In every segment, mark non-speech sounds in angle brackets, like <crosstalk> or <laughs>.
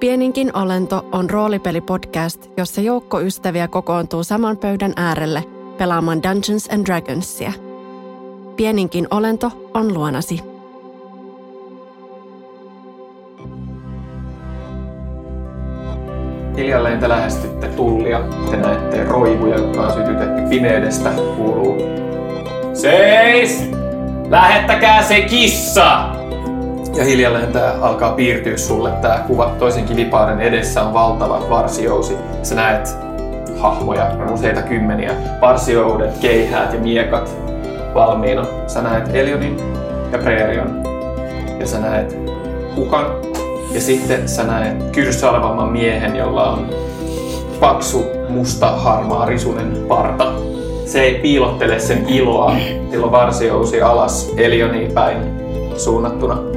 Pieninkin olento on roolipelipodcast, jossa joukko ystäviä kokoontuu saman pöydän äärelle pelaamaan Dungeons and Dragonsia. Pieninkin olento on luonasi. Hiljalleen te lähestytte tullia. Te näette roivuja, jotka on sytytetty pimeydestä. Kuuluu. Seis! Lähettäkää se kissa! Ja hiljalleen tää alkaa piirtyä sulle tää kuva. Toisen kivipaaren edessä on valtava varsiousi. Sä näet hahmoja, useita kymmeniä. Varsioudet, keihäät ja miekat valmiina. Sä näet Elionin ja Preerion. Ja sä näet Kukan. Ja sitten sä näet kyrsalvamman miehen, jolla on paksu, musta, harmaa, risunen parta. Se ei piilottele sen iloa. Sillä on varsiousi alas Elioniin päin suunnattuna.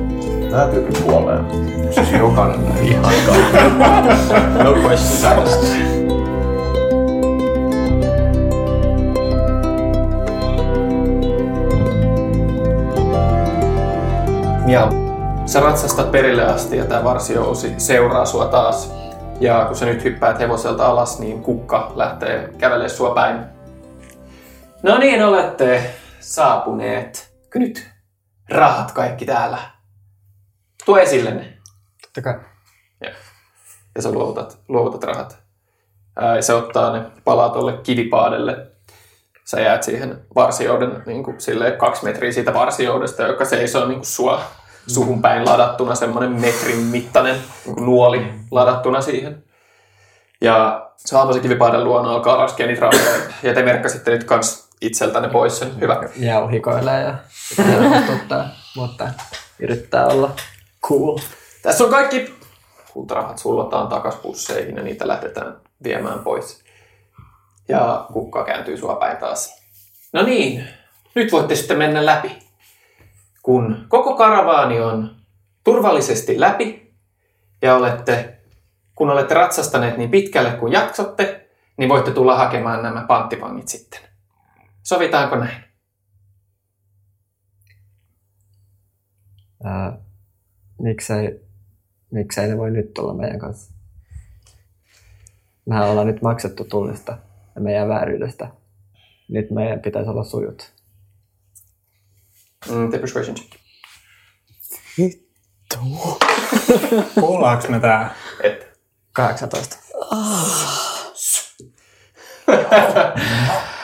Päätyykö puoleen? Siis jokainen Ihan <laughs> kai. No questions asked. Ja sä ratsastat perille asti ja tämä varsiousi seuraa sua taas. Ja kun sä nyt hyppäät hevoselta alas, niin kukka lähtee kävelemään sua päin. No niin, olette saapuneet. Nyt rahat kaikki täällä. Tuo esille ne. Totta kai. Ja sä luovutat, luovutat rahat. Ää, ja se ottaa ne palaa tuolle kivipaadelle. Sä jäät siihen varsijouden niin kuin, silleen, kaksi metriä siitä varsijoudesta, joka seisoo niin kuin sua suhun päin ladattuna, semmoinen metrin mittainen niin kuin nuoli ladattuna siihen. Ja se aamuisen kivipaaden luona alkaa raskea niitä rahoja. Ja te merkkasitte nyt kans itseltänne pois sen. Hyvä. Jää hikoilee ja ottaa, mutta yrittää olla cool. Tässä on kaikki kultarahat sullotaan takas pusseihin ja niitä lähdetään viemään pois. Ja kukka kääntyy sua päin taas. No niin, nyt voitte sitten mennä läpi. Kun koko karavaani on turvallisesti läpi ja olette, kun olette ratsastaneet niin pitkälle kuin jaksotte, niin voitte tulla hakemaan nämä panttivangit sitten. Sovitaanko näin? Ää, miksei, miksei ne voi nyt tulla meidän kanssa? Mehän ollaan nyt maksettu tullista ja meidän vääryydestä. Nyt meidän pitäisi olla sujut. Mm, tee persuasion check. Kuullaanko me tää? Et. 18. <laughs>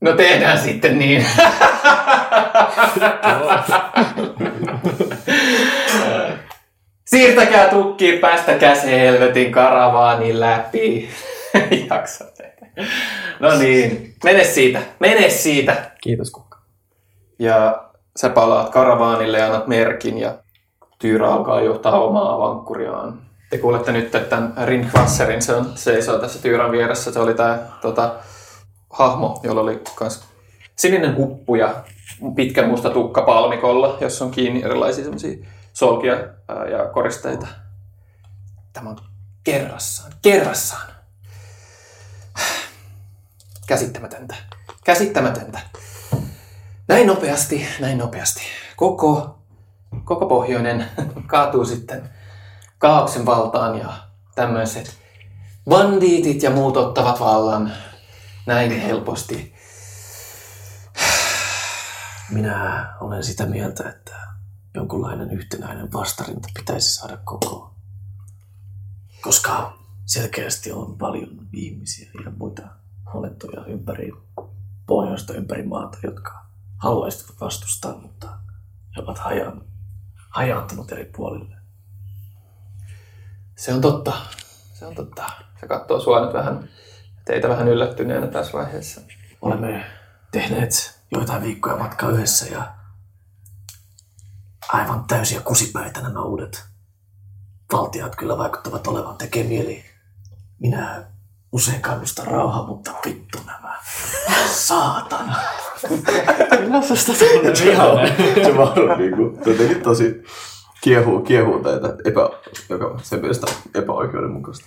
No tehdään sitten niin. <laughs> Siirtäkää tukkiin, päästäkää se helvetin karavaani läpi. <laughs> Jaksa tehdä. No niin, mene siitä, mene siitä. Kiitos kukka. Ja sä palaat karavaanille ja annat merkin ja Tyyrä alkaa johtaa omaa vankkuriaan. Te kuulette nyt, että tämän Rinkwasserin, se on, seisoo tässä Tyyrän vieressä. Se oli tämä tota, hahmo, jolla oli kans sininen huppu ja pitkä musta tukka palmikolla, jossa on kiinni erilaisia semmoisia solkia ja koristeita. Tämä on kerrassaan, kerrassaan. Käsittämätöntä, käsittämätöntä. Näin nopeasti, näin nopeasti. Koko, koko pohjoinen <laughs> kaatuu sitten kaauksen valtaan ja tämmöiset bandiitit ja muut ottavat vallan näin helposti. Minä olen sitä mieltä, että jonkunlainen yhtenäinen vastarinta pitäisi saada kokoon. Koska selkeästi on paljon ihmisiä ja muita olentoja ympäri pohjoista ympäri maata, jotka haluaisivat vastustaa, mutta he ovat hajan, hajaantunut eri puolille. Se on totta, se on totta. Se katsoo sua nyt vähän, teitä vähän yllättyneenä tässä vaiheessa. Olemme tehneet joitain viikkoja matkaa yhdessä ja aivan täysiä kusipäitä nämä uudet valtiot kyllä vaikuttavat olevan. Tekee mieli. Minä usein kannustan rauhaa, mutta vittu nämä saatana. Kyllä susta tulee vihainen. se vaan on niinku, jotenkin tosi kiehuu, kiehuu teitä, epä, joka sen mielestä on epäoikeudenmukaista.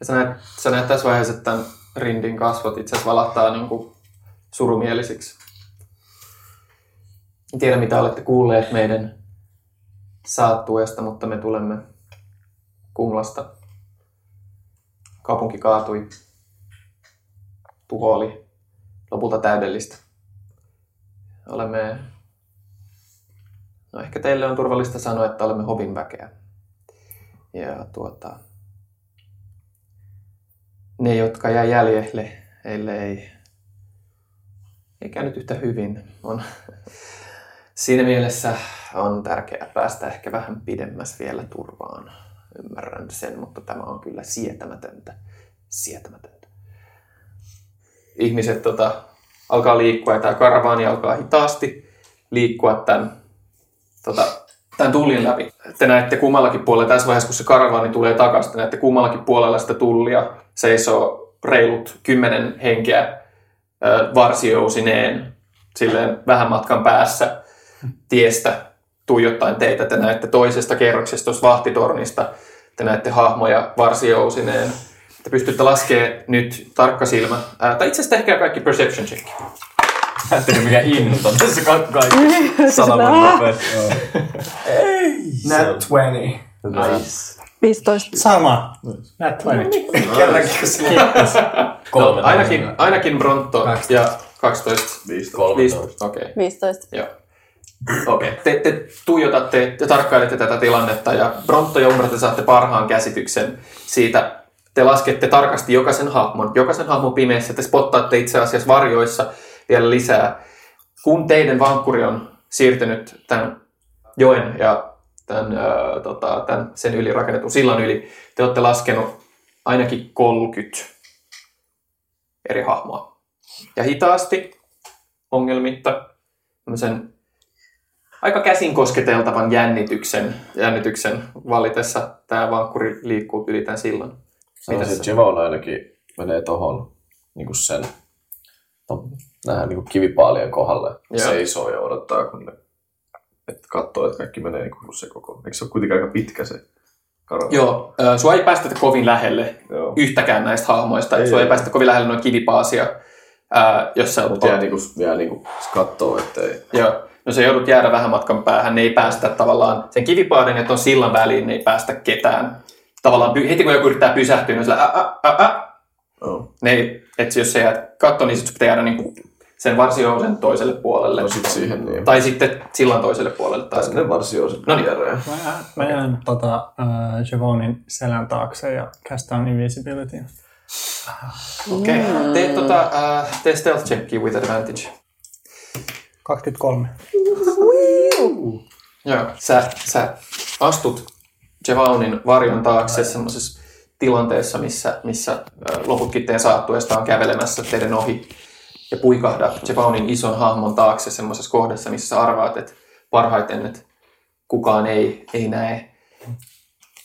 Ja sä näet, sä näet tässä vaiheessa, että tämän Rindin kasvot itse asiassa valahtaa niin kuin surumielisiksi. En tiedä, mitä olette kuulleet meidän saattuesta, mutta me tulemme Kumlasta. Kaupunki kaatui. Tuho oli lopulta täydellistä. Olemme... No ehkä teille on turvallista sanoa, että olemme hovin väkeä. Ja tuota... Ne, jotka jää jäljelle, heille ei, ei käynyt yhtä hyvin. On, siinä mielessä on tärkeää päästä ehkä vähän pidemmäs vielä turvaan. Ymmärrän sen, mutta tämä on kyllä sietämätöntä. Sietämätöntä. Ihmiset tota, alkaa liikkua ja tämä karavaani alkaa hitaasti liikkua tämän, tota, tämän tullin läpi. Te näette kummallakin puolella, tässä vaiheessa kun se karavaani tulee takaisin, te näette kummallakin puolella sitä tullia seisoo reilut kymmenen henkeä ö, varsiousineen silleen vähän matkan päässä tiestä tuijottaen teitä. Te näette toisesta kerroksesta tuossa vahtitornista, te näette hahmoja varsiousineen. Te pystytte laskemaan nyt tarkka silmä, ää, tai itse asiassa tehkää kaikki perception check. Näettekö mikä into tässä ka- kaikki <laughs> salaman nopeasti. Nat 20. Nice. 15. Sama. Nat 20. No, ainakin, ainakin Bronto ja 12. 13. Okei. Okay. 15. Joo. Okei. Okay. Te, te tuijotatte ja tarkkailette tätä tilannetta ja Bronto ja Umbra te saatte parhaan käsityksen siitä. Te laskette tarkasti jokaisen hahmon, jokaisen hahmon pimeässä. Te spottaatte itse asiassa varjoissa vielä lisää. Kun teidän vankkuri on siirtynyt tämän joen ja tämän, ää, tota, tämän sen yli rakennetun sillan yli, te olette laskenut ainakin 30 eri hahmoa. Ja hitaasti, ongelmitta, tämmöisen aika käsin kosketeltavan jännityksen, jännityksen vallitessa tämä vankkuri liikkuu yli tämän sillan. Sanoisin, että Jevon ainakin menee tohon niin kuin sen ton, nähdään niin kuin kivipaalien kohdalle. Joo. Seisoo ja odottaa, kun ne että katsoo, että kaikki menee niin kuin se koko. Eikö se ole kuitenkin aika pitkä se karava? Joo, ö, sua ei päästetä kovin lähelle Joo. yhtäkään näistä hahmoista. Ei, sua ei ei. päästetä kovin lähelle noin kivipaasia, ää, jos sä Mutta jää, niin kuin, jää niin kuin katsoo, ettei... Joo. No se joudut jäädä vähän matkan päähän, ne ei päästä tavallaan sen kivipaaden ja tuon sillan väliin, ne ei päästä ketään. Tavallaan heti kun joku yrittää pysähtyä, niin on sillä, ä, ä, ä, ä. Joo. Ne ei, et jos sä jäät katto, niin sit pitää jäädä niinku sen varsioisen toiselle puolelle. No sit siihen niin. Tai sitten sillan toiselle puolelle taas. Tänne varsioon No niin. viereen. Mä, mä jään tota, uh, Javonin selän taakse ja castaan invisibility. Okei. Okay. Tee, tota, äh, tee stealth checkia with advantage. 23. Joo. Sä, sä astut Jevaunin varjon taakse semmoisessa tilanteessa, missä, missä loputkin teidän saattuesta on kävelemässä teidän ohi ja puikahdat Jevaunin ison hahmon taakse semmoisessa kohdassa, missä sä arvaat, että parhaiten, että kukaan ei, ei näe.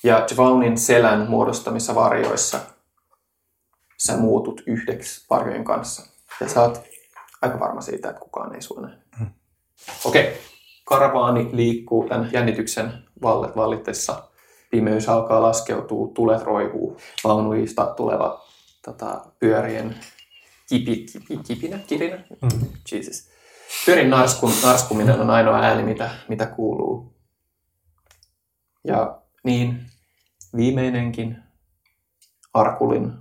Ja Jevaunin selän muodostamissa varjoissa sä muutut yhdeksi varjojen kanssa. Ja sä oot aika varma siitä, että kukaan ei sua näe. Okei. Karavaani liikkuu tämän jännityksen vallitessa. Pimeys alkaa laskeutua, tulet roihuu. Vaunuista tuleva tota, pyörien kipi, kipi, kipinä, kirinä. Mm. Jesus. Pyörin narskun, narskuminen on ainoa ääni, mitä, mitä kuuluu. Ja niin, viimeinenkin Arkulin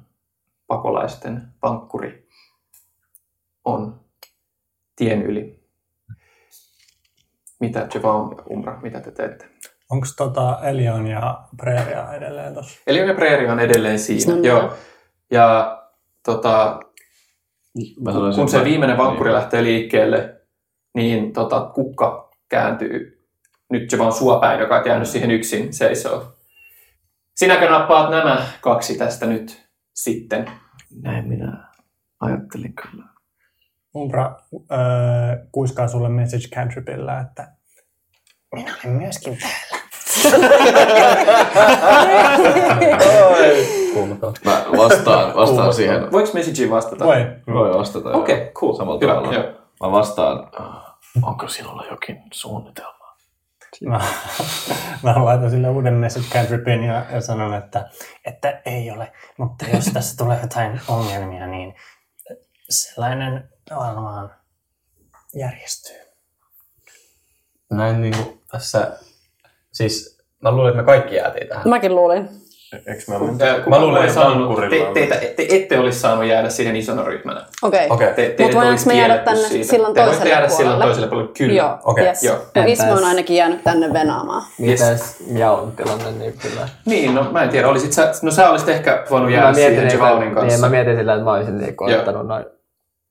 pakolaisten pankkuri on tien yli. Mitä ja Umra, mitä te teette? Onko tota Elion ja Preria edelleen tossa? Elion ja Preeri on edelleen siinä. Sanoin Joo. Ja tota, Mä sanoisin, kun se että- viimeinen vankkuri lähtee liikkeelle, niin tota, kukka kääntyy nyt Javon suopäin, joka on jäänyt siihen yksin seisoo. Sinäkö nappaat nämä kaksi tästä nyt sitten? Näin minä ajattelin kyllä. Umbra öö, kuiskaa sulle message cantripillä, että minä olen myöskin täällä. Mä vastaan, vastaan siihen. Voiko messageen vastata? Voi. Voi vastata. Okei, okay, cool. Samalla Hyvä, tavalla. joo. Mä vastaan. Onko sinulla jokin suunnitelma? Mä, mä laitan sille uuden message cantripin ja, ja sanon, että, että ei ole. Mutta jos tässä tulee jotain ongelmia, niin sellainen varmaan järjestyy. Näin niin kuin tässä, siis mä luulen, että me kaikki jäätiin tähän. Mäkin luulin. Eikö mä kukaan Mä luulen, että saanut, te, on. teitä, te ette olisi saanut jäädä siihen isona ryhmänä. Okei. Okei. Te, teidät Mutta voidaanko me jäädä tänne siitä. Te voitte toiselle jäädä puolelle? sillan toiselle puolelle, kyllä. Joo, Okei. yes. Joo. No Ismo on ainakin jäänyt tänne venaamaan. Mitäs Miaun tilanne, niin kyllä. Niin, no mä en tiedä, olisit sä, no sä olisit ehkä voinut Mä jäädä siihen että- Javaunin Niin, kanssa. mä mietin sillä, että mä olisin niinku Joo. ottanut noin.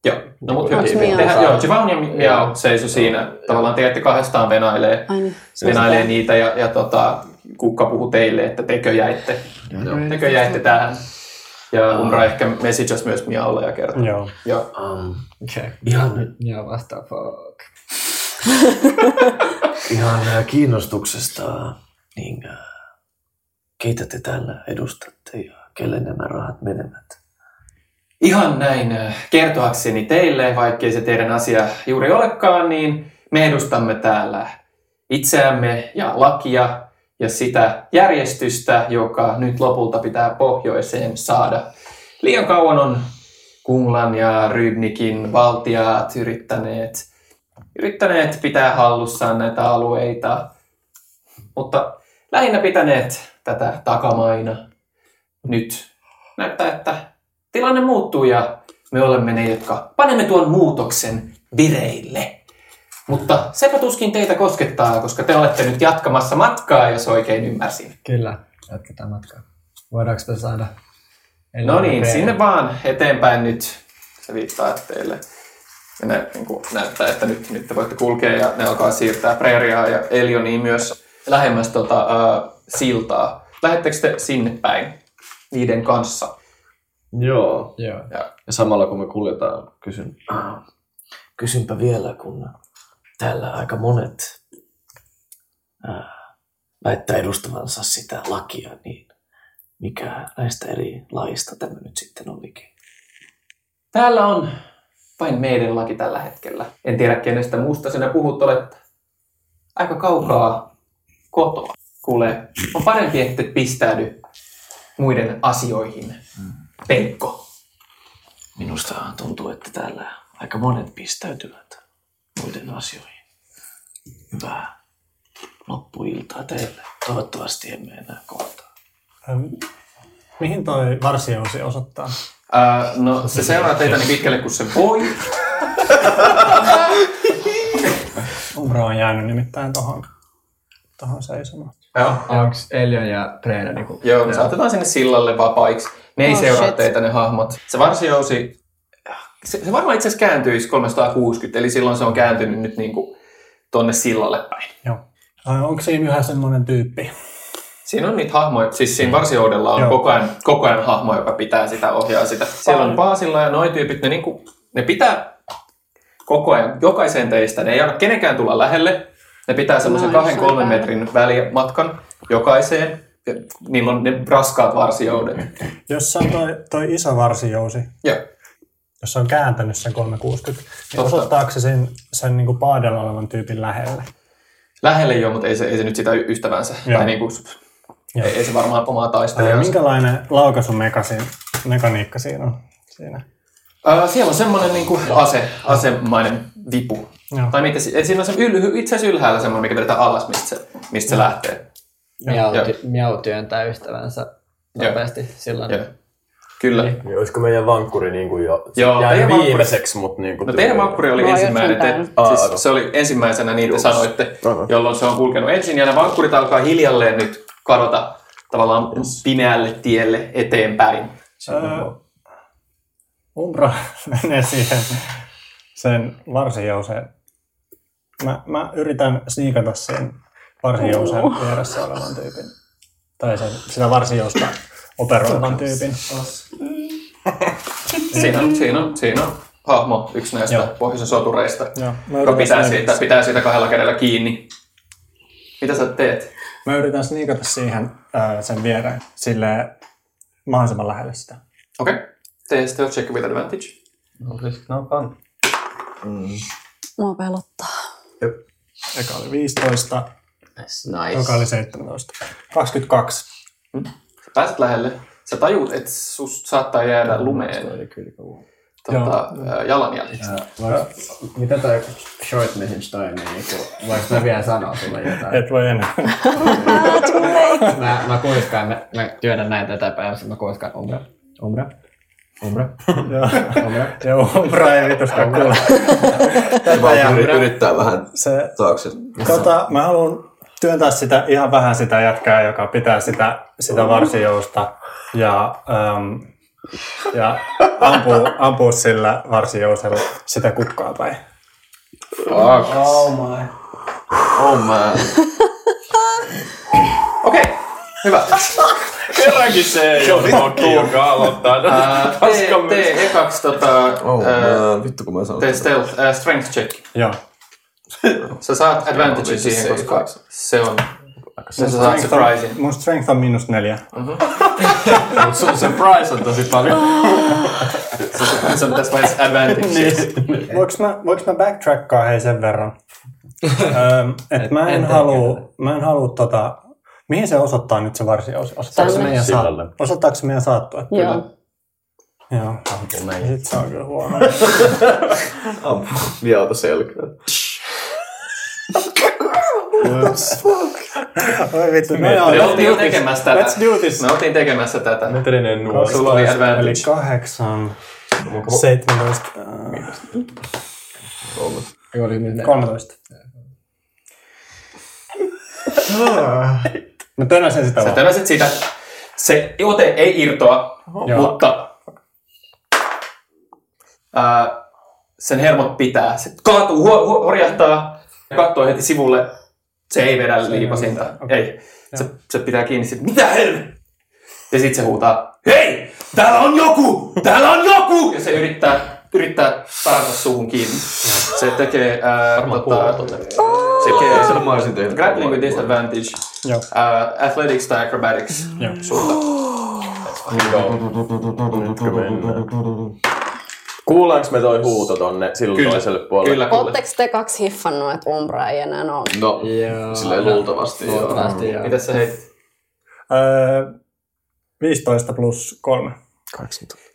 Joo, no mut hyvä. Onks Miao? Tehdään, joo, Javaun ja Miao seisoi siinä. Tavallaan te jäitte kahdestaan venailee, Ai niin. venailee niitä ja, ja tota, Kukka puhuu teille, että tekö jäitte, tekö jäitte tähän. Ja Unra ehkä messages myös Miaolle ja kertoo. Joo. Joo. Um, Okay. ihan nyt Miao vastaa fuck. <laughs> ihan äh, kiinnostuksesta, niin äh, keitä te täällä edustatte ja kelle nämä rahat menevät? Ihan näin äh, kertoakseni teille, vaikkei se teidän asia juuri olekaan, niin me edustamme täällä itseämme ja lakia ja sitä järjestystä, joka nyt lopulta pitää pohjoiseen saada. Liian kauan on Kunglan ja Rybnikin valtiaat yrittäneet, yrittäneet pitää hallussaan näitä alueita, mutta lähinnä pitäneet tätä takamaina. Nyt näyttää, että tilanne muuttuu ja me olemme ne, jotka panemme tuon muutoksen vireille. Mutta sepä tuskin teitä koskettaa, koska te olette nyt jatkamassa matkaa, jos oikein ymmärsin. Kyllä, jatketaan matkaa. Voidaanko me saada... No niin, sinne vaan eteenpäin nyt. Se viittaa teille. Ja ne, niin kuin näyttää, että nyt, nyt te voitte kulkea ja ne alkaa siirtää Preriaa ja Elioniin myös lähemmäs tota, äh, siltaa. Lähettekö te sinne päin niiden kanssa? Joo. Joo. Ja samalla kun me kuljetaan, kysyn, äh, kysynpä vielä, kun täällä aika monet äh, väittää edustavansa sitä lakia, niin mikä näistä eri laista tämä nyt sitten olikin? Täällä on vain meidän laki tällä hetkellä. En tiedä, kenestä muusta sinä puhut, olet aika kaukaa kotoa. Kuule, on parempi, että et pistäydy muiden asioihin. Peikko. Minusta tuntuu, että täällä aika monet pistäytyvät muiden asioihin. Hyvää loppuiltaa teille. Toivottavasti emme enää kohtaa. Ähm, Mihin toi varsiousi osoittaa? Ää, no, se seuraa teitä niin pitkälle kuin se voi. Umbra on jäänyt nimittäin tohon, tohon seisomaan. Joo. Onko Elion ja Preena niinku... Joo, me saatetaan sinne sillalle vapaiksi. Ne ei Oh, seuraa shit. teitä ne hahmot. Se varsijousi, se, se varmaan itse asiassa kääntyisi 360, eli silloin se on kääntynyt nyt niin kuin tonne sillalle päin. Joo. Ai, onko siinä yhä semmoinen tyyppi? Siinä on niitä hahmoja, siis siinä varsijoudella on Joo. koko ajan, koko ajan hahmo, joka pitää sitä, ohjaa sitä. Siellä on Paasilla ja noi tyypit, ne, niinku, ne pitää koko ajan, jokaisen teistä, ne ei anna kenenkään tulla lähelle. Ne pitää semmoisen kahden kolmen metrin välimatkan jokaiseen. Ja niillä on ne raskaat varsijoudet. Jos se on toi, toi iso varsijousi, Joo. jos se on kääntänyt sen 360, niin osoittaako se sen, sen niin paadella olevan tyypin lähelle? Lähelle jo, mutta ei se, ei se nyt sitä ystävänsä. Joo. Tai niinku, Joo. ei, ei, se varmaan omaa Ja taistelijaa. minkälainen laukaisumekaniikka mekaniikka siinä on? Siinä. Uh, siellä on semmoinen niinku ase, asemainen vipu. Joo. Tai mitä, si- siinä on se yl, itse asiassa ylhäällä semmoinen, mikä vedetään alas, mistä se, mistä se lähtee. Miau, ty- Miau työntää ystävänsä nopeasti silloin. Joo. Kyllä. Niin, olisiko meidän vankkuri niin kuin jo Joo, jäi vankkuri- viimeiseksi, mutta niin kuin No teidän vankkuri oli ensimmäinen, te, siis se oli ensimmäisenä niin te sanoitte, Aivan. jolloin se on kulkenut ensin, ja ne vankkurit alkaa hiljalleen nyt kadota tavallaan pimeälle tielle eteenpäin. Öö, Umbra <laughs> menee siihen sen varsijouseen. Mä, mä yritän sniikata sen varsijouseen vieressä olevan tyypin. Tai sen, sitä varsijousta operoivan tyypin. <laughs> Siinä on, siinä on, siinä on hahmo, yksi näistä Joo. pohjoisen sotureista, Joo, joka pitää siitä, pitää siitä kahdella kädellä kiinni. Mitä sä teet? mä yritän sniikata siihen ää, sen viereen sille mahdollisimman lähelle sitä. Okei. Okay. Tee stealth check with advantage. No, on. Mua pelottaa. Eka oli 15, Nice. joka oli 17. 22. Sä pääset lähelle. Sä tajuut, että sus saattaa jäädä lumeen tota, jalanjäljet. Mitä toi short message toimii? Niin voinko mä vielä sanoa sulle jotain? Et voi enää. mä, mä kuiskaan, mä, mä työnnän näitä eteenpäin, ja sitten mä kuiskaan umbra, umbra, umbra, Joo. umbra. Joo, Umbra ei vitusta kuule. Yri- yrittää vähän Se, taakse. tota, mä haluan työntää sitä ihan vähän sitä jätkää, joka pitää sitä, sitä varsijousta ja, ähm, ja ampuu, ampuu sillä varsijousella sitä kukkaa päin. Oh my. Oh man. Okei, hyvä. Kerrankin se ei ole Nokia, joka aloittaa. Tee, tee ekaksi tota, Oh man. Vittu kun mä sanon. tee stealth, ää, strength check. Joo. <laughs> Sä saat advantage siihen, se koska se on... Sä saat strength, on, surprisein. mun strength on miinus neljä. <laughs> Mutta sun surprise on tosi paljon. <laughs> Se on tässä vaiheessa advantage. Niin. Voinko mä, voinko mä backtrackkaa hei sen verran? Öm, et mä en en halua, mä en halua tota, mihin se osoittaa nyt se varsious? Osoittaako se meidän, Sillalle. saa, osoittaako se meidän saattua? Joo. Joo. Sit se on kyllä huono. Ampu. Vialta selkää. Oi vittu, me Me oltiin tekemässä tätä. Let's do this. Me oltiin tekemässä tätä. Nuori. Sulla oli advantage. Eli kahdeksan, 17, äh. 13. Mä tönäsen sitä Sä vaan. tönäsit sitä. Se ote ei irtoa, Joo. mutta ää, sen hermot pitää. Se kaatuu, huo, huo, horjahtaa ja katsoo heti sivulle. Se ei vedä liipasinta. Okei. Ei. Se, se pitää kiinni sit, mitä helvettiä? Ja sitten se huutaa, hei, täällä on joku, täällä on joku! Ja se yrittää, yrittää parata suuhun kiinni. Se tekee, ää, tota, se tekee Sen mä olisin tehnyt. grappling with disadvantage, Joo. ää, athletics tai acrobatics. Joo. Sulta. Kuullaanko me toi huuto tonne silloin Kyllä. toiselle puolelle? Kyllä, kyllä. Oletteko te kaksi hiffannut, että Umbra ei enää ole? No, Joo. silleen luultavasti joo. Luultavasti, joo. Mitäs sä heitit? Öö, 15 plus 3.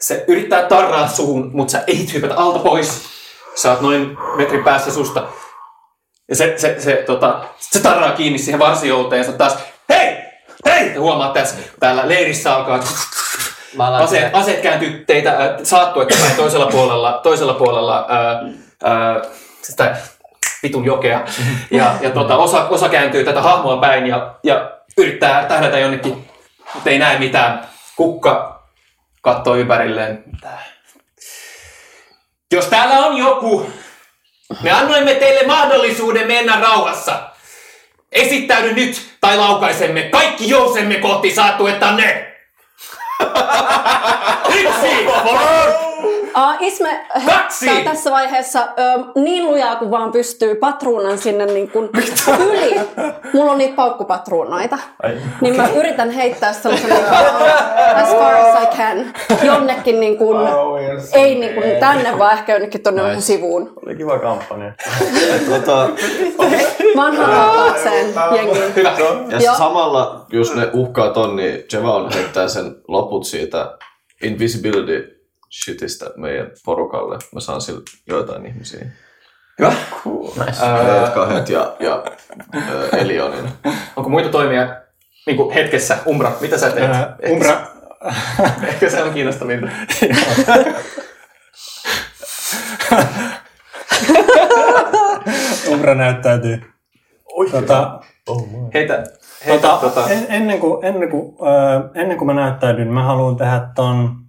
Se yrittää tarraa suhun, mutta sä ehdit hypätä alta pois. Sä oot noin metrin päässä susta. Ja se, se, se, tota, se tarraa kiinni siihen varsiouteen ja sä taas, hei! Hei! Ja huomaat tässä, täällä leirissä alkaa Aseet, aseet kääntyy teitä äh, saattuetta päin toisella puolella, toisella puolella äh, äh, sitä vitun jokea. <laughs> Ja, ja tota, osa, osa kääntyy tätä hahmoa päin ja, ja yrittää tähdätä jonnekin, mutta ei näe mitään. Kukka katsoo ympärilleen. Jos täällä on joku, me annoimme teille mahdollisuuden mennä rauhassa. Esittäydy nyt tai laukaisemme kaikki jousemme kohti <laughs> saattuettanne. Yksi! Uh, Isme Kaksi! tässä vaiheessa ö, niin lujaa kuin vaan pystyy patruunan sinne niin kuin yli. Mulla on niitä paukkupatruunoita. Niin mä yritän heittää sellaisen niin kuin, as far as I can jonnekin niin kuin, ei niin kuin tänne, vaan ehkä jonnekin tonne nice. sivuun. Oli kiva kampanja. <laughs> Tota, Vanhan taakseen jengiin. Hyvä. ja Joo. samalla, jos ne uhkaa ton, niin Jevan heittää sen loput siitä invisibility shitistä meidän porukalle. Mä saan sillä joitain ihmisiä. Hyvä. Ää, jotka het ja, ja ää, <laughs> Elionin. Onko muita toimia niin kuin hetkessä? Umbra, mitä sä teet? Öö, Umbra, <laughs> Ehkä se on kiinnostavinta. <laughs> Umbra näyttäytyy. Tota, Heitä, heitä tota, tota, en, ennen, kuin, ennen, kuin, öö, ennen kuin mä näyttäydyn, mä haluan tehdä ton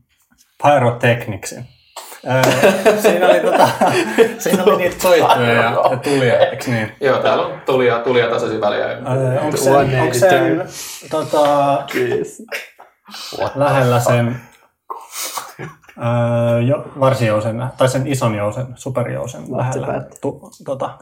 pyrotechnicsin. Öö, siinä oli, tota, <laughs> siinä oli niitä soittuja ja, ja tulia, eikö niin? <laughs> Joo, täällä on tulia, tulia tasaisin väliä. Öö, onko se, onko sen tota, lähellä sen öö, jo, varsijousen, tai sen ison jousen, superjousen lähellä tu, tota,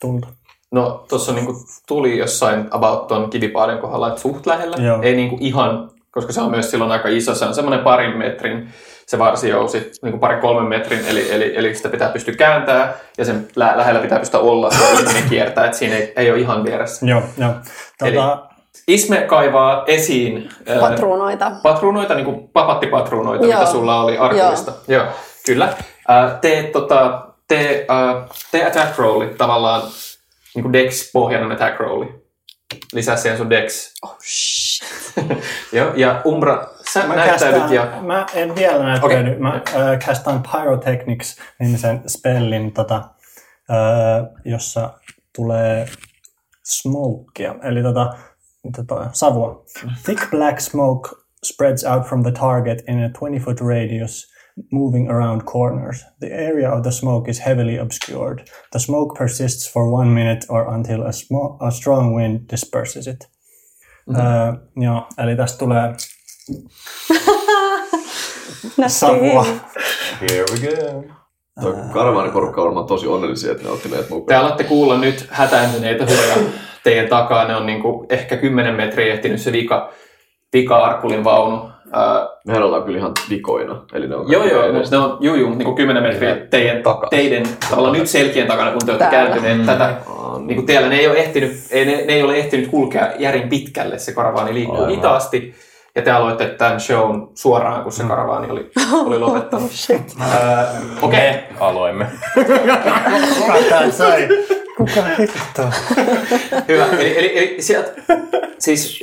tulta? No, tuossa on niinku tuli jossain about ton kivipaarin kohdalla, että suht lähellä. Joo. Ei niinku ihan, koska se on myös silloin aika iso. Se on semmoinen parin metrin se varsijousi, niinku pari kolmen metrin, eli, eli, eli sitä pitää pystyä kääntämään ja sen lä- lähellä pitää pystyä olla ja ihminen kiertää, että siinä ei, ei ole ihan vieressä. Joo, joo. Tota, Isme kaivaa esiin Patruunoita. patruunoita, niin kuin papattipatruunoita, Joo. mitä sulla oli arkuista. Joo. Joo, kyllä. Äh, tee, tota, tee, äh, tee attack rolli tavallaan niin kuin dex pohjainen attack rolli. Lisää siihen sun dex. Oh, shit. <laughs> Joo, ja Umbra, sä Mä, näyttäydyt kästään, ja... mä en vielä näyttäydy. Okay. Mä äh, castaan Pyrotechnics nimisen spellin, tota, äh, jossa tulee smokea, eli tota, tota, savua. Thick black smoke spreads out from the target in a 20 foot radius moving around corners. The area of the smoke is heavily obscured. The smoke persists for one minute or until a, smo- a strong wind disperses it. Mm-hmm. Uh, joo, eli tästä tulee <laughs> savua. Here we go. Tuo karavaaniporukka on varmaan tosi onnellisia, että ne otti meidät Te mukaan. alatte kuulla nyt hätääntyneitä huoja teidän takaa. Ne on niinku ehkä 10 metriä ehtinyt se vika, vika Arkulin vaunu. Ää, Mehän ollaan kyllä ihan vikoina. Eli ne on joo, joo, mutta ne on juu, juu, niinku 10 metriä teidän, teidän tavallaan nyt selkien takana, kun te olette Täällä. kääntyneet tätä. Niin kuin teillä ne ei, ole ehtinyt, ei, ne, ne ei ole ehtinyt kulkea järin pitkälle, se karavaani liikkuu Aivan. hitaasti. Ja te aloitte tämän shown suoraan, kun se karavaani oli, <laughs> oli lopettanut. Ää, Okei, okay. Aloimme. <laughs> Kuka sai? <laughs> Kuka hitto? <laughs> Hyvä. Eli, eli, eli sieltä, siis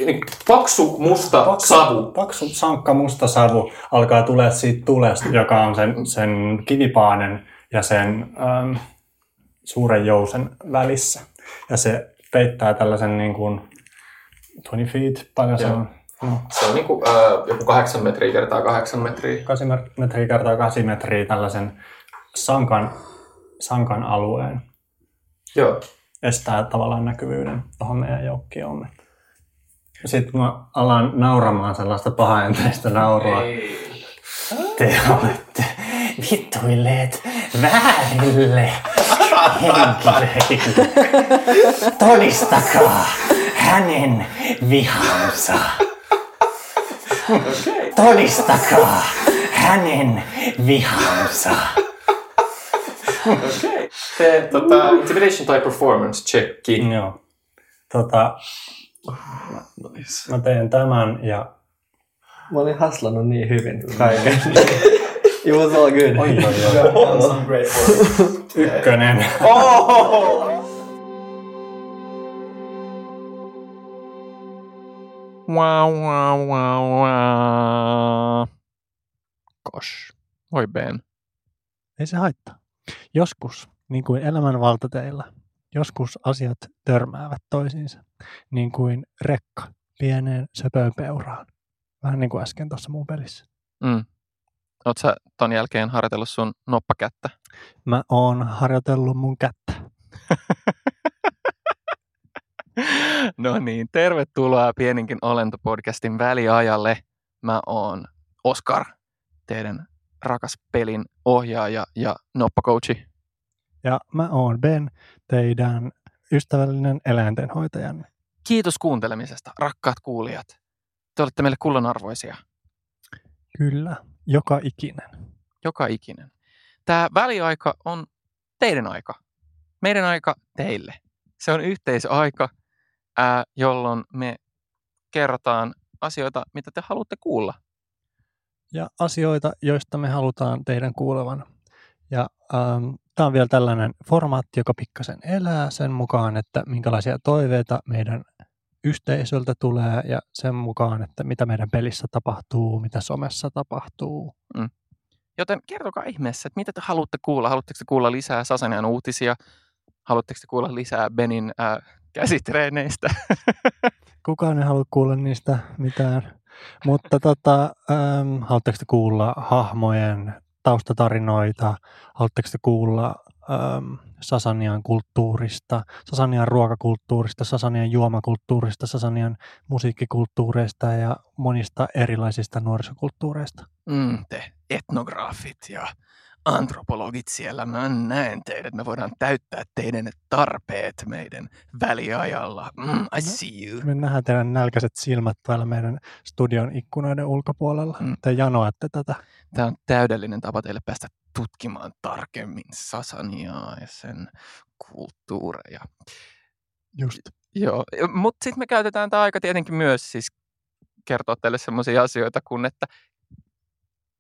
paksu musta paksu. savu. Paksu sankka musta savu alkaa tulee siitä tulesta, joka on sen, sen kivipaanen ja sen äm, suuren jousen välissä. Ja se peittää tällaisen niin kuin 20 feet, paljon se on? No, Se on niin kuin, äh, joku kahdeksan metriä kertaa kahdeksan metriä. 8 metriä kertaa 8 metriä tällaisen sankan, sankan alueen. Joo. estää tavallaan näkyvyyden tuohon meidän joukkioon. Sitten mä alan nauramaan sellaista pahaenteistä naurua. Te olette vittuilleet väärille henkilöille. Todistakaa hänen vihansa. Todistakaa hänen vihansa. Okei. Tee tota, intimidation tai performance checki. Joo. Tota, mä teen tämän ja Mä olin haslannut niin hyvin <laughs> kaiken. It was all good. oi, oi, oi. ykkönen. Wow, wow, wow, wow. Gosh. Voi Ben. Ei se haittaa. Joskus, niin kuin elämän valtateilla, joskus asiat törmäävät toisiinsa, niin kuin rekka pieneen söpöpeuraan. Vähän niin kuin äsken tuossa mun pelissä. Mm. Oot sä ton jälkeen harjoitellut sun noppakättä? Mä oon harjoitellut mun kättä. No niin, tervetuloa Pieninkin olento-podcastin väliajalle. Mä oon Oskar, teidän rakas pelin ohjaaja ja noppacoachi. Ja mä oon Ben, teidän ystävällinen eläintenhoitajanne. Kiitos kuuntelemisesta, rakkaat kuulijat. Te olette meille kullanarvoisia, Kyllä, joka ikinen. joka ikinen. Tämä väliaika on teidän aika. Meidän aika teille. Se on yhteisöaika, ää, jolloin me kerrotaan asioita, mitä te haluatte kuulla. Ja asioita, joista me halutaan teidän kuulevan. Ja ähm, tämä on vielä tällainen formaatti, joka pikkasen elää sen mukaan, että minkälaisia toiveita meidän yhteisöltä tulee ja sen mukaan, että mitä meidän pelissä tapahtuu, mitä somessa tapahtuu. Joten kertokaa ihmeessä, että mitä te haluatte kuulla. Haluatteko te kuulla lisää Sasanian uutisia? Haluatteko te kuulla lisää Benin ää, käsitreeneistä? <laughs> Kukaan ei halua kuulla niistä mitään. Mutta tota, ähm, haluatteko te kuulla hahmojen taustatarinoita? Haluatteko te kuulla ähm, Sasanian kulttuurista, Sasanian ruokakulttuurista, Sasanian juomakulttuurista, Sasanian musiikkikulttuureista ja monista erilaisista nuorisokulttuureista? Mm, te etnograafit ja antropologit siellä, mä näen teidät. Me voidaan täyttää teidän tarpeet meidän väliajalla. Mm, I see you. Me nähdään teidän nälkäiset silmät täällä meidän studion ikkunoiden ulkopuolella. Mm. Te janoatte tätä. Tämä on täydellinen tapa teille päästä tutkimaan tarkemmin Sasaniaa ja sen kulttuureja. Just. Joo, mutta sitten me käytetään tämä aika tietenkin myös siis kertoa teille sellaisia asioita kuin, että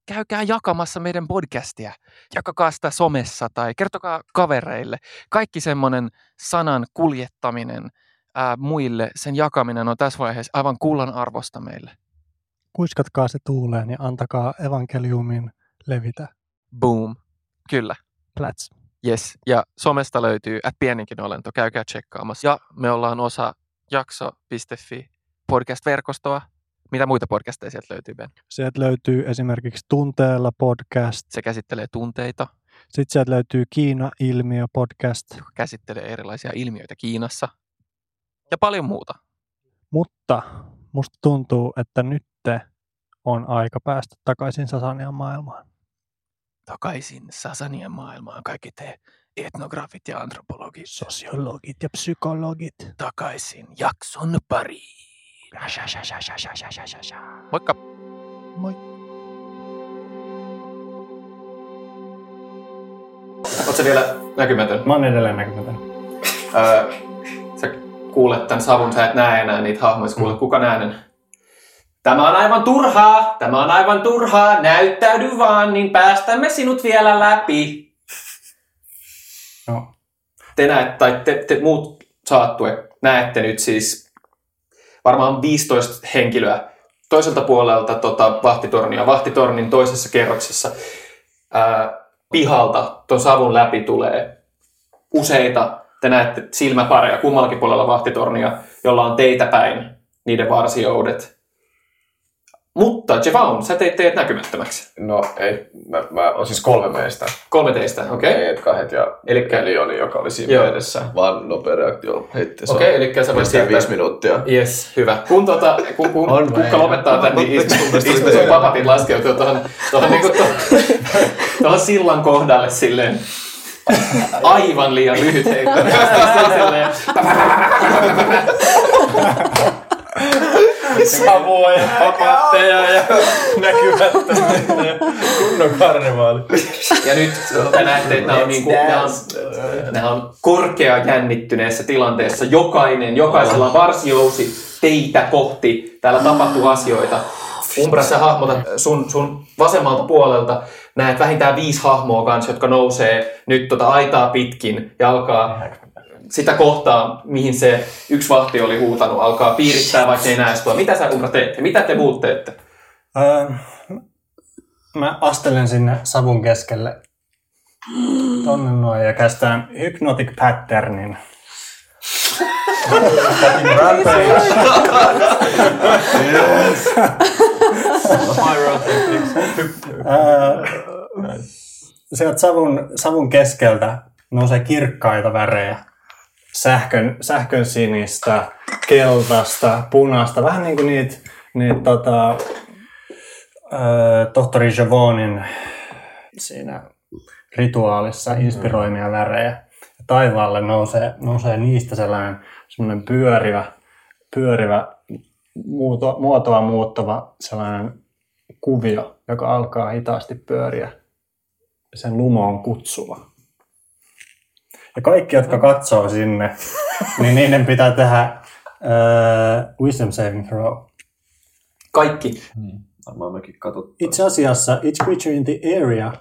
käykää jakamassa meidän podcastia. Jakakaa sitä somessa tai kertokaa kavereille. Kaikki semmoinen sanan kuljettaminen ää, muille, sen jakaminen on tässä vaiheessa aivan kullan arvosta meille. kuiskatkaa se tuuleen ja antakaa evankeliumin levitä. Boom. Kyllä. Plats. Yes. Ja somesta löytyy at pieninkin olento. Käykää tsekkaamassa. Ja me ollaan osa jakso.fi podcast-verkostoa. Mitä muita podcasteja sieltä löytyy, Ben? Sieltä löytyy esimerkiksi Tunteella podcast. Se käsittelee tunteita, Sitten sieltä löytyy Kiina-ilmiö podcast. joka käsittelee erilaisia ilmiöitä Kiinassa. Ja paljon muuta. Mutta musta tuntuu, että nyt on aika päästä takaisin Sasanian maailmaan. Takaisin Sasanian maailmaan kaikki te etnografit ja antropologit. Sosiologit ja psykologit. Takaisin jakson pariin. Moikka! Moi. Oletko vielä näkymätön? Mä oon edelleen näkymätön. Öö, sä kuulet tämän savun, sä et näe enää niitä hahmoja, sä kuulet kukan äänen. Tämä on aivan turhaa, tämä on aivan turhaa, näyttäydy vaan, niin päästämme sinut vielä läpi. No. Te näet, tai te, te muut saattue näette nyt siis varmaan 15 henkilöä toiselta puolelta tota, vahtitornia. Vahtitornin toisessa kerroksessa ää, pihalta tuon savun läpi tulee useita, te näette silmäpareja kummallakin puolella vahtitornia, jolla on teitä päin niiden varsioudet. Mutta Jevaun, sä teit teet näkymättömäksi. No ei, mä, mä on siis kolme meistä. Kolme teistä, okei. Okay. Ei, kahdet ja Elikkä- Elioni, joka oli siinä Joo. edessä. Vaan nopea reaktio Okei, on- eli sä voit siirtää- viisi minuuttia. Yes, hyvä. Kun, tota, kun, kun On kukka lopettaa tämän, niin istu, istu sun papatin laskeutua tuohon, tuohon, niin kuin tuohon sillan kohdalle silleen aivan liian lyhyt heitto. <laughs> Samoja papatteja ja <laughs> näkymättömyyttä ja kunnon karnevaali. Ja nyt te näette, että nämä on, niin kuin, nämä on, nämä on korkea jännittyneessä tilanteessa. Jokainen, jokaisella on varsijousi teitä kohti. Täällä tapahtuu asioita. Umbra, sä hahmotat sun, sun vasemmalta puolelta. Näet vähintään viisi hahmoa kanssa, jotka nousee nyt tota aitaa pitkin ja alkaa sitä kohtaa, mihin se yksi vahti oli huutanut, alkaa piirittää, vaikka ei näe sua. Mitä sä Umbra teet? Ja mitä te muut teette? Öö, mä astelen sinne savun keskelle tonne noin ja kästään Hypnotic Patternin. Öö, sieltä savun, savun keskeltä nousee kirkkaita värejä. Sähkön, sähkön sinistä, keltaista, punaista, vähän niin kuin niitä, niitä tota, tohtori Javonin siinä rituaalissa inspiroimia värejä. Ja taivaalle nousee, nousee niistä sellainen semmoinen pyörivä, pyörivä muoto, muotoa muuttava sellainen kuvio, joka alkaa hitaasti pyöriä. Sen lumo on kutsuva. Ja kaikki, jotka katsoo sinne, niin niiden pitää tehdä uh, wisdom saving throw. Kaikki. Varmaan mekin katsottiin. Itse asiassa, each creature in the area,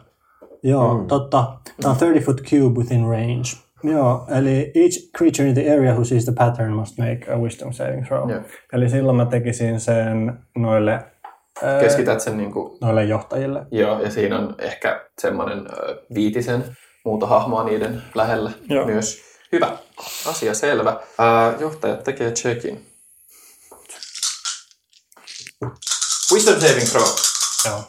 joo, mm. totta, tämä on 30 foot cube within range. Joo, eli each creature in the area who sees the pattern must make a wisdom saving throw. Joo. Eli silloin mä tekisin sen noille, ää, Keskität sen niin kuin noille johtajille. Joo, ja siinä on ehkä semmoinen viitisen muuta hahmoa niiden lähellä Joo. myös. Hyvä. Asia selvä. Ää, johtajat tekee checkin. Wisdom saving throw. Joo.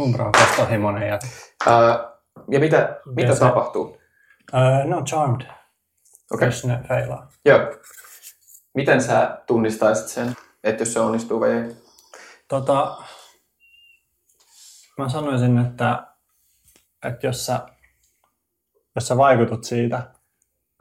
Umbra on kostohimoinen ja Ää, ja mitä, mitä se- tapahtuu? uh, no charmed, Okei. jos ne feilaa. Joo. Miten sä tunnistaisit sen, että jos se onnistuu vai ei? Tota, mä sanoisin, että, että jos, sä, jos sä vaikutut siitä,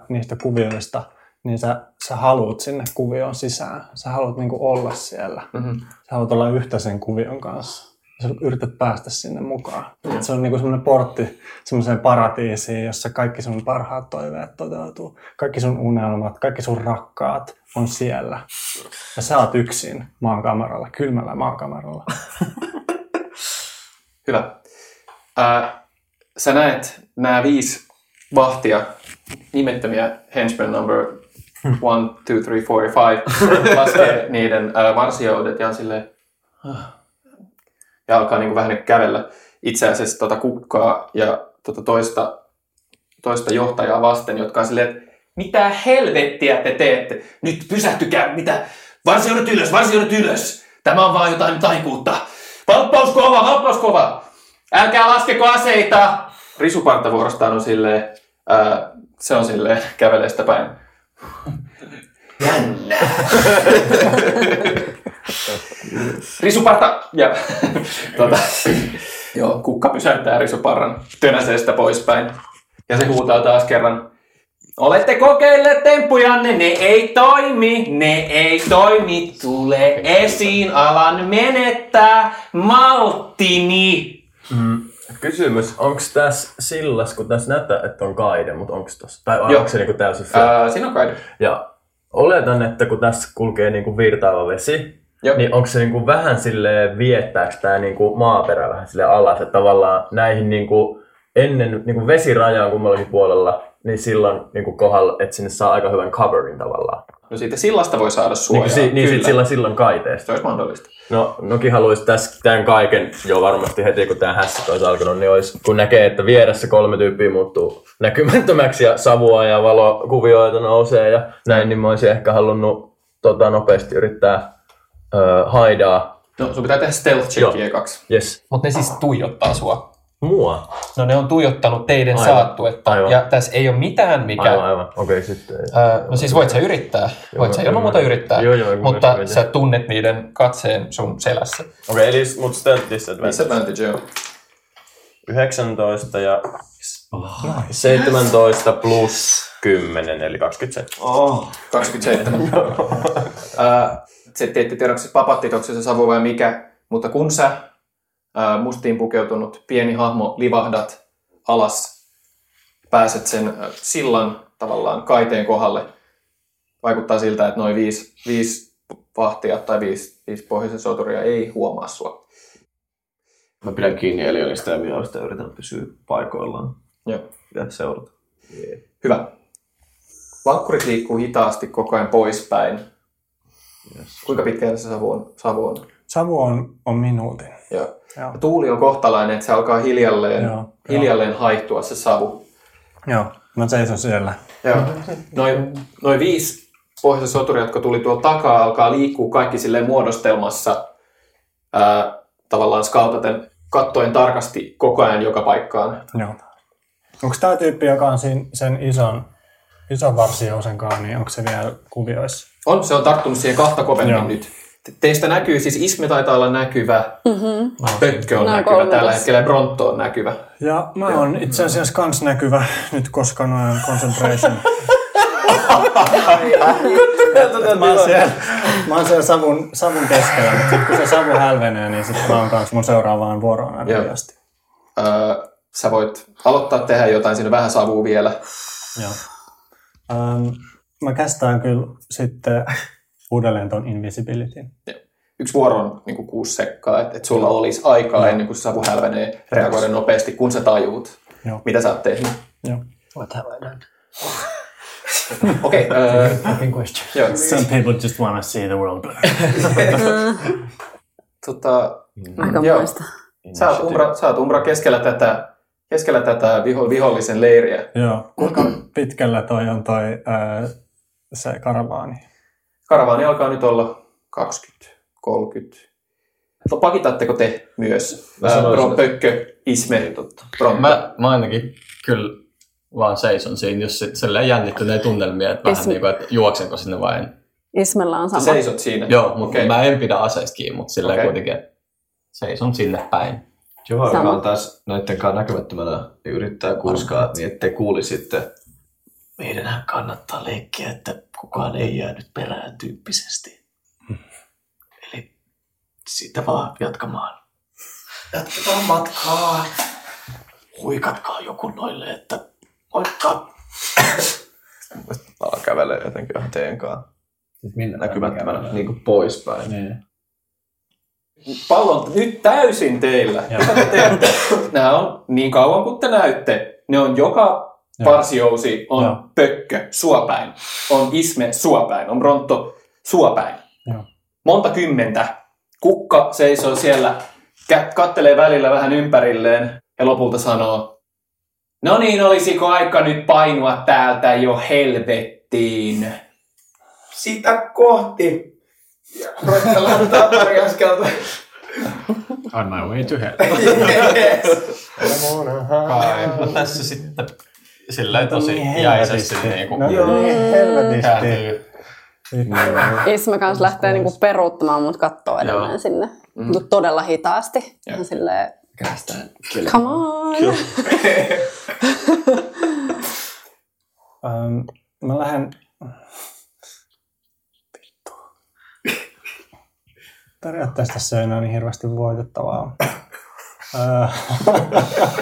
niistä kuvioista, niin sä, sä haluat sinne kuvioon sisään. Sä haluat niinku olla siellä. Mm-hmm. Sä haluat olla yhtä sen kuvion kanssa. Sä yrität päästä sinne mukaan. Et se on niinku semmoinen portti semmoiseen paratiisiin, jossa kaikki sun parhaat toiveet toteutuu. Kaikki sun unelmat, kaikki sun rakkaat on siellä. Ja sä oot yksin maankameralla, kylmällä maankameralla. <laughs> Hyvä. Ää, sä näet nämä viisi vahtia, nimettömiä henchman number one, two, three, four ja five, <laughs> laskee niiden ää, varsioudet ja on silleen, Ja alkaa niin kuin vähän kävellä itse asiassa tota kukkaa ja tota toista, toista johtajaa vasten, jotka on silleen, että mitä helvettiä te teette? Nyt pysähtykää, mitä? Varsijoudut ylös, varsijoudut ylös. Tämä on vaan jotain taikuutta. Valppaus kova, valppaus kova. Älkää laskeko aseita. Risuparta vuorostaan on silleen, ää, se on silleen, kävelee sitä päin. Jännää. <laughs> Risuparta ja tuota, joo, kukka pysäyttää risuparran, tönäsee sitä poispäin. Ja se huutaa taas kerran. Olette kokeilleet temppujanne, ne ei toimi, ne ei toimi, tule esiin, alan menettää malttini. Mm. Kysymys, onko tässä sillas, kun tässä näyttää, että on kaide, mutta onko tässä? Tai onko se niinku täysin Ää, siinä on kaide. Ja oletan, että kun tässä kulkee niinku virtaava vesi, Joo. niin onko se niinku vähän sille viettääkö tämä niinku maaperä vähän sille alas, että tavallaan näihin niinku ennen niinku vesirajaan kummallakin puolella, niin silloin niinku kohdalla, että sinne saa aika hyvän coverin tavallaan. No siitä sillasta voi saada Niin, suojaa. kuin si- niin Kyllä. sit sillä silloin kaiteesta. Se olisi mahdollista. No, Noki haluaisi tässä tämän kaiken jo varmasti heti, kun tämä hässät olisi alkanut, niin olisi, kun näkee, että vieressä kolme tyyppiä muuttuu näkymättömäksi ja savua ja valokuvioita nousee ja näin, niin mä olisin ehkä halunnut tota, nopeasti yrittää ö, haidaa. No, sun pitää tehdä stealth checkia ekaksi. Yes. Mutta ne siis tuijottaa sua. Mua? No ne on tuijottanut teidän Aivan. saattuetta. Aivan. Ja tässä ei ole mitään mikä... Aivan, aivan. Okei, okay, sitten. Ää, no siis voit sä yrittää. Voit sä mä- ilman muuta yrittää. Joo, joo, mä mutta yritän. sä tunnet niiden katseen sun selässä. Okei, okay, eli mut stealth disadvantage. Disadvantage, joo. 19 ja 17 plus 10, eli 27. Oh. 27. Ää, se te ette tiedä, onko se papatti, onko se se savu vai mikä, mutta kun sä ää, mustiin pukeutunut pieni hahmo livahdat alas, pääset sen ää, sillan tavallaan kaiteen kohdalle, vaikuttaa siltä, että noin viisi, viisi vahtia tai viisi, viisi pohjoisen soturia ei huomaa sua. Mä pidän kiinni Elionista ja Mioista ja yritän pysyä paikoillaan Joo. ja seurata. Hyvä. Vankkurit liikkuu hitaasti koko ajan poispäin. Kuinka pitkällä se savu on? Savu on? Savu on, on minuutin. Joo. Joo. Ja tuuli on kohtalainen, että se alkaa hiljalleen, Joo, hiljalleen haihtua se savu. Joo, mä seison siellä. Joo. Noin, noin viisi pohjoisen soturia, jotka tuli tuolta takaa, alkaa liikkua kaikki silleen muodostelmassa ää, tavallaan skautaten, kattoen tarkasti koko ajan joka paikkaan. Joo. Onko tämä tyyppi, joka on siinä, sen ison, ison varsiousen kanssa, niin onko se vielä kuvioissa? On, se on tarttunut siihen kahta kovemmin Joo. nyt. Te- Teistä näkyy, siis Isme taitaa olla näkyvä, Mm-hmm. Pökkö on Näin näkyvä kolme tällä tässä. hetkellä ja Bronto on näkyvä. Ja mä oon itse asiassa kans näkyvä nyt, koska noin concentration. <laughs> mä, oon siellä, mä oon siellä savun, savun keskellä, mutta sit kun se savu hälvenee, niin sit mä oon kans mun seuraavaan vuoroon aina asti. Öö, sä voit aloittaa tehdä jotain, siinä vähän savua vielä. Joo. Um, mä kästään kyllä sitten uudelleen ton invisibility. Yksi vuoro on niin kuin kuusi sekkaa, että et sulla olisi aikaa ennen kuin se savu hälvenee reagoida nopeasti, kun sä tajuut, Joo. mitä sä oot tehnyt. Joo. What have I done? <laughs> Okei, okay, question. joo. Some people just wanna see the world. <laughs> Tota, Aika joo. muista. Sä oot Umbra, sä oot Umbra keskellä tätä, keskellä tätä viho, vihollisen leiriä. Joo. Kuinka pitkällä toi on toi ää, se karavaani? Karavaani alkaa nyt olla 20, 30. No, pakitatteko te myös? Mä Ää, sanoisin, Bron, Pökkö, Isme, Bronto. Mä, mä ainakin kyllä vaan seison siinä, jos sit silleen jännittyneen tunnelmia, että vähän Ismi- niin kuin, että juoksenko sinne vai en. Ismellä on Sä sama. seisot siinä. Joo, mutta Okei. mä en pidä aseista kiinni, mutta silleen Okei. kuitenkin, että seison sinne päin. Joha, joka on taas näiden kanssa näkymättömänä, niin yrittää kuiskaa niin, ettei kuulisitte. Meidän kannattaa leikkiä, että kukaan ei jäänyt perään tyyppisesti. Eli siitä vaan jatkamaan. Jatketaan matkaa. Huikatkaa joku noille, että moikka. Ala kävelee jotenkin ihan teen kanssa Siis minne näkymättömänä niin kuin poispäin. Niin. Pallon nyt täysin teillä. Mitä te teette? Nämä on niin kauan kuin te näytte. Ne on joka varsiousi on Joo. Pökkö suopäin. On Isme suopäin. On Bronto suopäin. Joo. Monta kymmentä Kukka seisoo siellä, kattelee välillä vähän ympärilleen ja lopulta sanoo, no niin, olisiko aika nyt painua täältä jo helvettiin? Sitä kohti. Ja askelta. On my way to hell. <laughs> yes. Tässä sitten silleen tosi tosi jäisesti. niinku No joo, niin helvetisti. kääntyy. Isma kanssa lähtee niinku peruuttamaan mut kattoo edelleen Joo. sinne. Mm. Todella hitaasti. Joo. Ja silleen, Kästään come on. Ähm, <laughs> mä lähden... Vittu. Periaatteessa tässä ei enää niin hirveästi voitettavaa. Äh,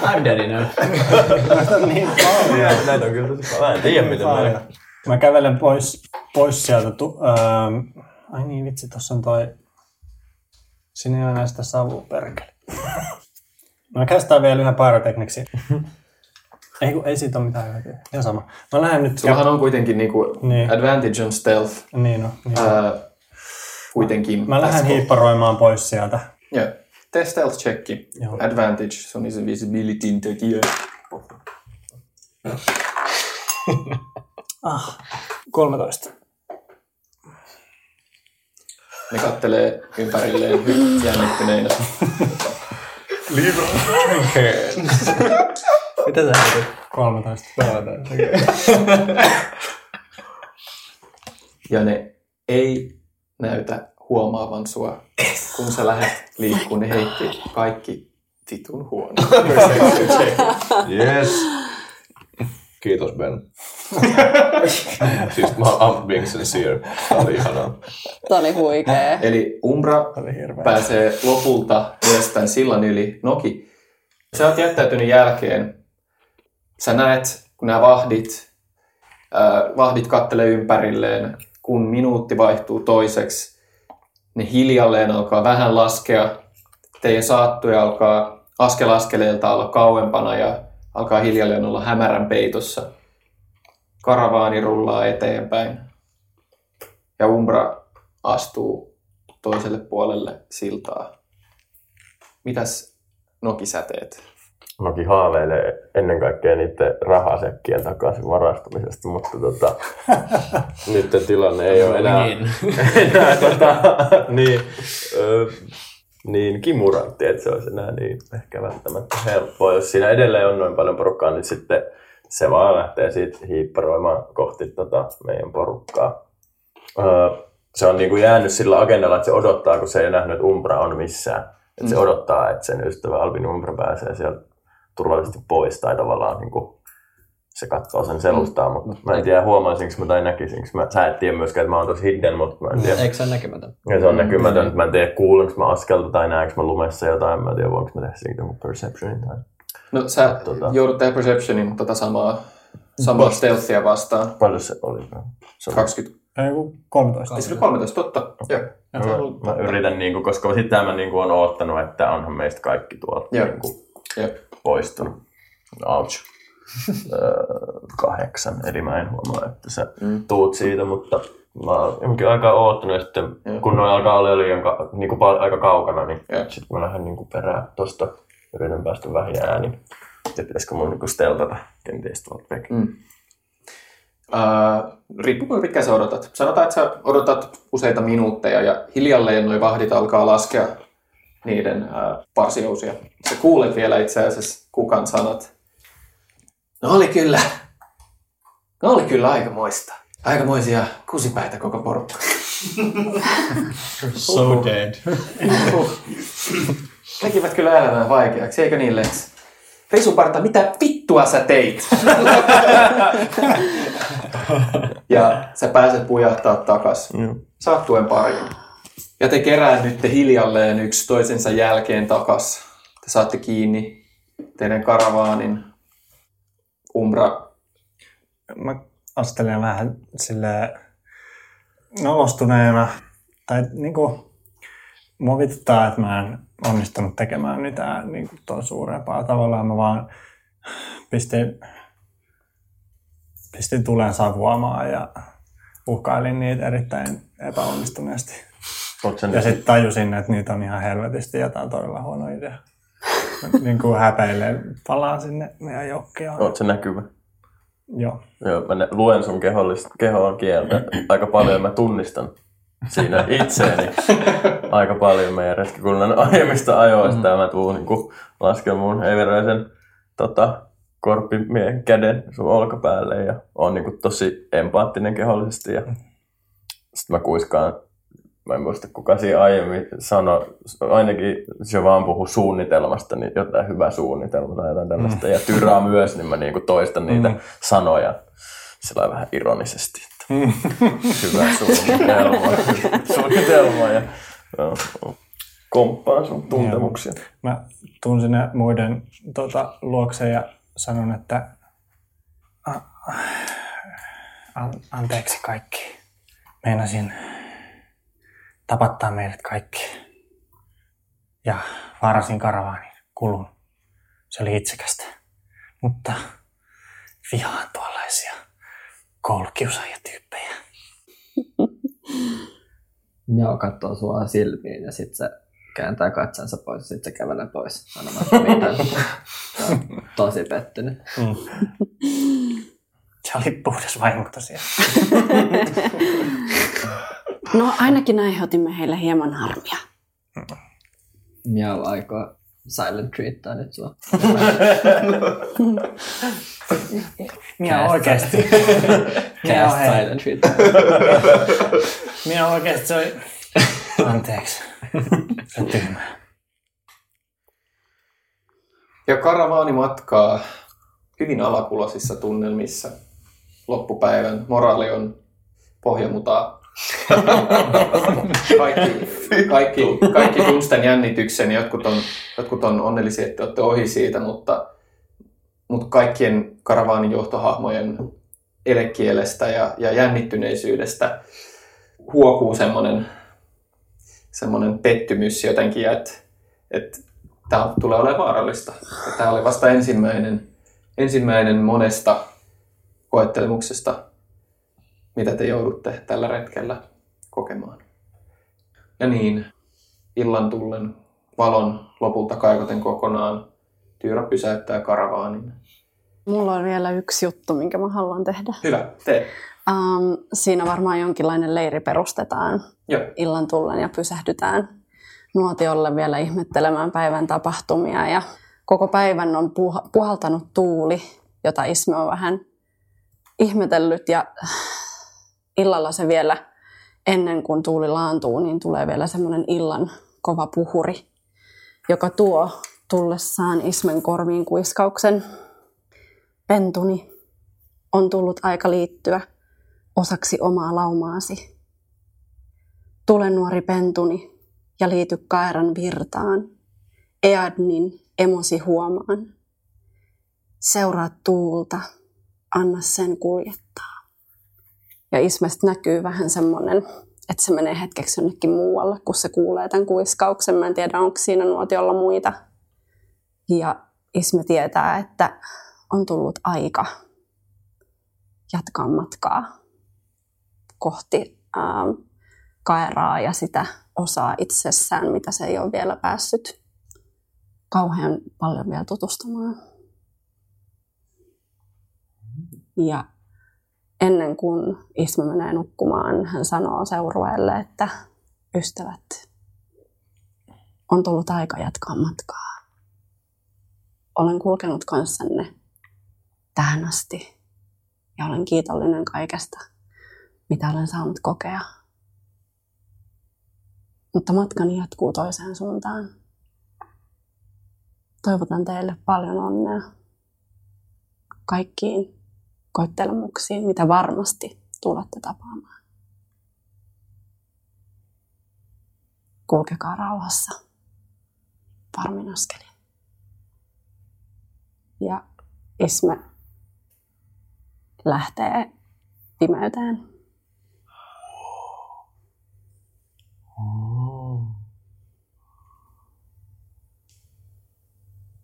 I'm. Näitä on niin paljon. Näitä on kyllä tosi paljon. Mä en tiedä miten mä... Mä kävelen pois, pois sieltä. Tu, ähm, ai niin, vitsi, tossa on toi... Siinä ei ole enää sitä savua, perkele. <laughs> Mä kästään vielä yhden pyrotekniksi. <laughs> Ei, kun ei siitä ole mitään hyötyä. Ihan sama. Mä lähden nyt... Sullahan on kuitenkin niinku Niin. advantage on stealth. Niin no. Niin. Ää, kuitenkin. Mä lähden hiipparoimaan pois sieltä. Joo. Tee stealth checki. Joo. Advantage, se on se visibilityn tekijä. <laughs> Ah, 13. Ne kattelee ympärilleen jännittyneinä. Mitä sä teet? 13. Ja ne ei näytä huomaavan sua. Kun sä lähdet <laughs> liikkuun, ne heitti kaikki vitun huono. <laughs> Yes. Kiitos Ben. <laughs> siis mä I'm being sincere. Tää oli ihanaa. Tää oli huikee. Eli Umbra pääsee lopulta myös tämän sillan yli. Noki, sä oot jättäytynyt jälkeen. Sä näet, kun nämä vahdit, äh, vahdit kattelee ympärilleen, kun minuutti vaihtuu toiseksi, ne hiljalleen alkaa vähän laskea. Teidän saattuja alkaa askel askeleelta olla kauempana ja alkaa hiljalleen olla hämärän peitossa. Karavaani rullaa eteenpäin. Ja Umbra astuu toiselle puolelle siltaa. Mitäs Noki sä teet? Noki haaveilee ennen kaikkea niiden rahasekkien takaisin varastamisesta, mutta tota, <laughs> nyt tilanne ei ole enää, Niin. <laughs> enää tota, niin, ö, niin kimurantti, että se olisi enää niin ehkä välttämättä helppoa. Jos siinä edelleen on noin paljon porukkaa, niin sitten se vaan lähtee siitä hiipparoimaan kohti tota meidän porukkaa. Ö, se on niinku jäänyt sillä agendalla, että se odottaa, kun se ei nähnyt, että Umbra on missään. Että se Mm. odottaa, että sen ystävä Albin Umbra pääsee sieltä turvallisesti pois tai tavallaan niin kuin se katsoo sen selustaa, mutta mä en tiedä huomaisinko mä tai näkisinkö mä. Sä et tiedä myöskään, että mä oon tosi hidden, mutta mä en tiedä. Eikö se ole näkymätön? Ja se on näkymätön, että mä en tiedä kuulenko mä askelta tai näenkö mä lumessa jotain, mä en tiedä voinko mä tehdä siitä jonkun perceptionin tai... No sä Tota- joudut tehdä perceptionin tota samaa, samaa stealthia vastaan. Paljon se oli? Se oli- 20. Ei kun 13. Ei se oli 13, totta. Joo. Mä, mä yritän, niin kuin, koska sitä mä niin kuin, on oottanut, että onhan meistä kaikki tuolta Joo. niin kuin, Jep. poistunut. Ouch. <laughs> Öö, kahdeksan, eli mä en huomaa, että sä Mm. tuut siitä, mutta mä oon aikaa oottanut sitten Joo. kun noin alkaa olla liian ka- niin kuin, pal- aika kaukana, niin sitten mä lähden niin kuin perään tosta, yritän päästä vähin äänin. Ja pitäisikö mun niin kuin steltata kenties tuolta veke. Mm. Uh, riippuu kuinka pitkään sä odotat. Sanotaan, että sä odotat useita minuutteja ja hiljalleen noi vahdit alkaa laskea niiden uh, parsiousia. Sä kuulet vielä itse asiassa kukan sanat. No oli kyllä. No oli kyllä aikamoista. Aikamoisia kusipäitä koko porukka. So dead. Tekivät kyllä elämää vaikeaksi, eikö niin Lex? Risuparta, mitä vittua sä teit? <laughs> ja sä pääset pujahtaa takas. Saat tuen pariin. Ja te keräännytte hiljalleen yksi toisensa jälkeen takas. Te saatte kiinni teidän karavaanin. Umbra. Mä astelen vähän sille nolostuneena. Tai niinku, mua vituttaa, että mä en onnistunut tekemään mitään niinku tuon suurempaa. Tavallaan mä vaan pistin, pistin tulen savuamaan ja uhkailin niitä erittäin epäonnistuneesti. Ja sitten tajusin, että niitä on ihan helvetisti on todella huono idea. <laughs> niin kuin häpeilee, palaan sinne meidän jokkeaan. Oot se näkyvä? Joo. Joo, mä luen sun kehollista, kehoon kieltä aika paljon. Mä tunnistan siinä itseäni <laughs> aika paljon meidän retkikunnan aiemmista ajoista. Ja mä tuun niin lasken mun heiveräisen tota, korppimiehen käden sun olkapäälle ja on niin kuin, tosi empaattinen kehollisesti. Ja sitten mä kuiskaan, mä en muista kuka siinä aiemmin sanoi, ainakin se vaan puhuu suunnitelmasta, niin jotain hyvä suunnitelma tai jotain tällaista. Mm. Ja tyraa myös, niin mä niin kuin toistan niitä Mm. sanoja sillä vähän ironisesti. Että Mm. hyvä suunnitelma. <laughs> suunnitelma ja joo, komppaan sun tuntemuksia. Joo. Mä tuun sinne muiden tota, luokse ja sanon, että an, anteeksi kaikki. Meinasin tapattaa meidät kaikki. Ja varasin karavaanin kulun. Se oli itsekästä. Mutta vihaan tuollaisia koulukiusaajatyyppejä. Joo, katsoo sua silmiin ja sitten se kääntää katsensa pois ja sitten se kävelee pois sanomatta <laughs> tosi pettynyt. Mm. Se oli puhdas vahinko tosiaan. <laughs> No ainakin aiheutimme heille hieman harmia. Miau aikoo silent treattaa nyt sua. <laughs> Minä <laughs> silent- Minä silent treatment. <laughs> Minä oikeasti se oli... Anteeksi. Se tyhmä. Ja karavaani matkaa hyvin alakuloisissa tunnelmissa. Loppupäivän moraali on pohjamutaa. Kaikki, kaikki, kaikki tunnen jännityksen. Jotkut on, jotkut on onnellisia, että olette ohi siitä, mutta, mutta kaikkien karavaanin johtohahmojen elekielestä ja, ja jännittyneisyydestä huokuu semmoinen, semmoinen pettymys jotenkin, että, että tämä tulee olemaan vaarallista. Ja Tämä oli vasta ensimmäinen, ensimmäinen monesta koettelemuksesta, mitä te joudutte tällä retkellä kokemaan. Ja niin, illan tullen valon lopulta kaikoten kokonaan, Tyyra pysäyttää karavaanin. Mulla on vielä yksi juttu, minkä mä haluan tehdä. Hyvä, tee. Um, siinä varmaan jonkinlainen leiri perustetaan Joo. illan tullen ja pysähdytään nuotiolle vielä ihmettelemään päivän tapahtumia. Ja koko päivän on puha- puhaltanut tuuli, jota Isme on vähän ihmetellyt. Ja illalla se vielä, ennen kuin tuuli laantuu, niin tulee vielä semmoinen illan kova puhuri, joka tuo tullessaan Ismen korviin kuiskauksen. Pentuni, on tullut aika liittyä osaksi omaa laumaasi. Tule nuori pentuni ja liity Kaeran virtaan, Eadnin emosi huomaan. Seuraa tuulta, anna sen kuljettaa. Ja Ismestä näkyy vähän semmoinen, että se menee hetkeksi jonnekin muualle, kun se kuulee tämän kuiskauksen. Mä en tiedä, onko siinä nuotiolla muita. Ja Isme tietää, että on tullut aika jatkaa matkaa kohti ähm, kaeraa ja sitä osaa itsessään, mitä se ei ole vielä päässyt kauhean paljon vielä tutustumaan. Ja ennen kuin Isme menee nukkumaan, hän sanoo seurueelle, että ystävät, on tullut aika jatkaa matkaa. Olen kulkenut kanssanne tähän asti ja olen kiitollinen kaikesta, mitä olen saanut kokea. Mutta matkani jatkuu toiseen suuntaan. Toivotan teille paljon onnea kaikkiin koettelemuksiin, mitä varmasti tulette tapaamaan. Kulkekaa rauhassa varmin askelin. Ja Isme lähtee pimeyteen.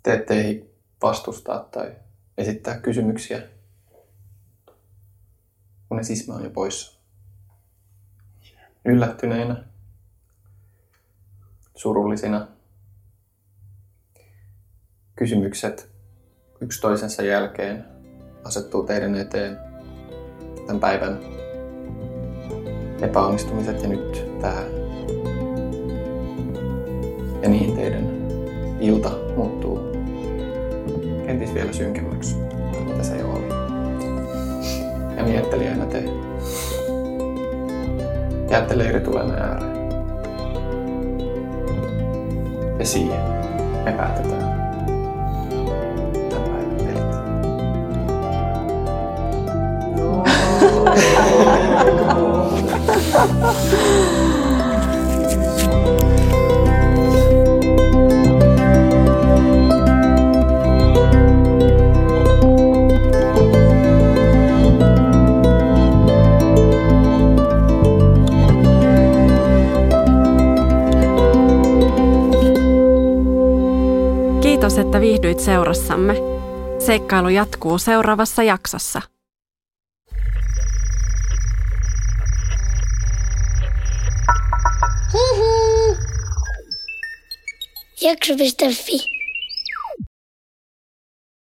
Te ette vastustaa tai esittää kysymyksiä, Isma on jo poissa. Yllättyneinä surullisina. Kysymykset yksi toisensa jälkeen asettuu teidän eteen tämän päivän epäonnistumiset ja nyt tämä. Ja niin teidän ilta muuttuu kenties vielä synkemmäksi, mitä se jo oli. Ja miettelijänä te jäätte leiritulen ääreen. Ja siihen me päätetään tämän päivän pelit. Kiitos, että viihdyit seurassamme. Seikkailu jatkuu seuraavassa jaksossa. Hihi. Jakso.fi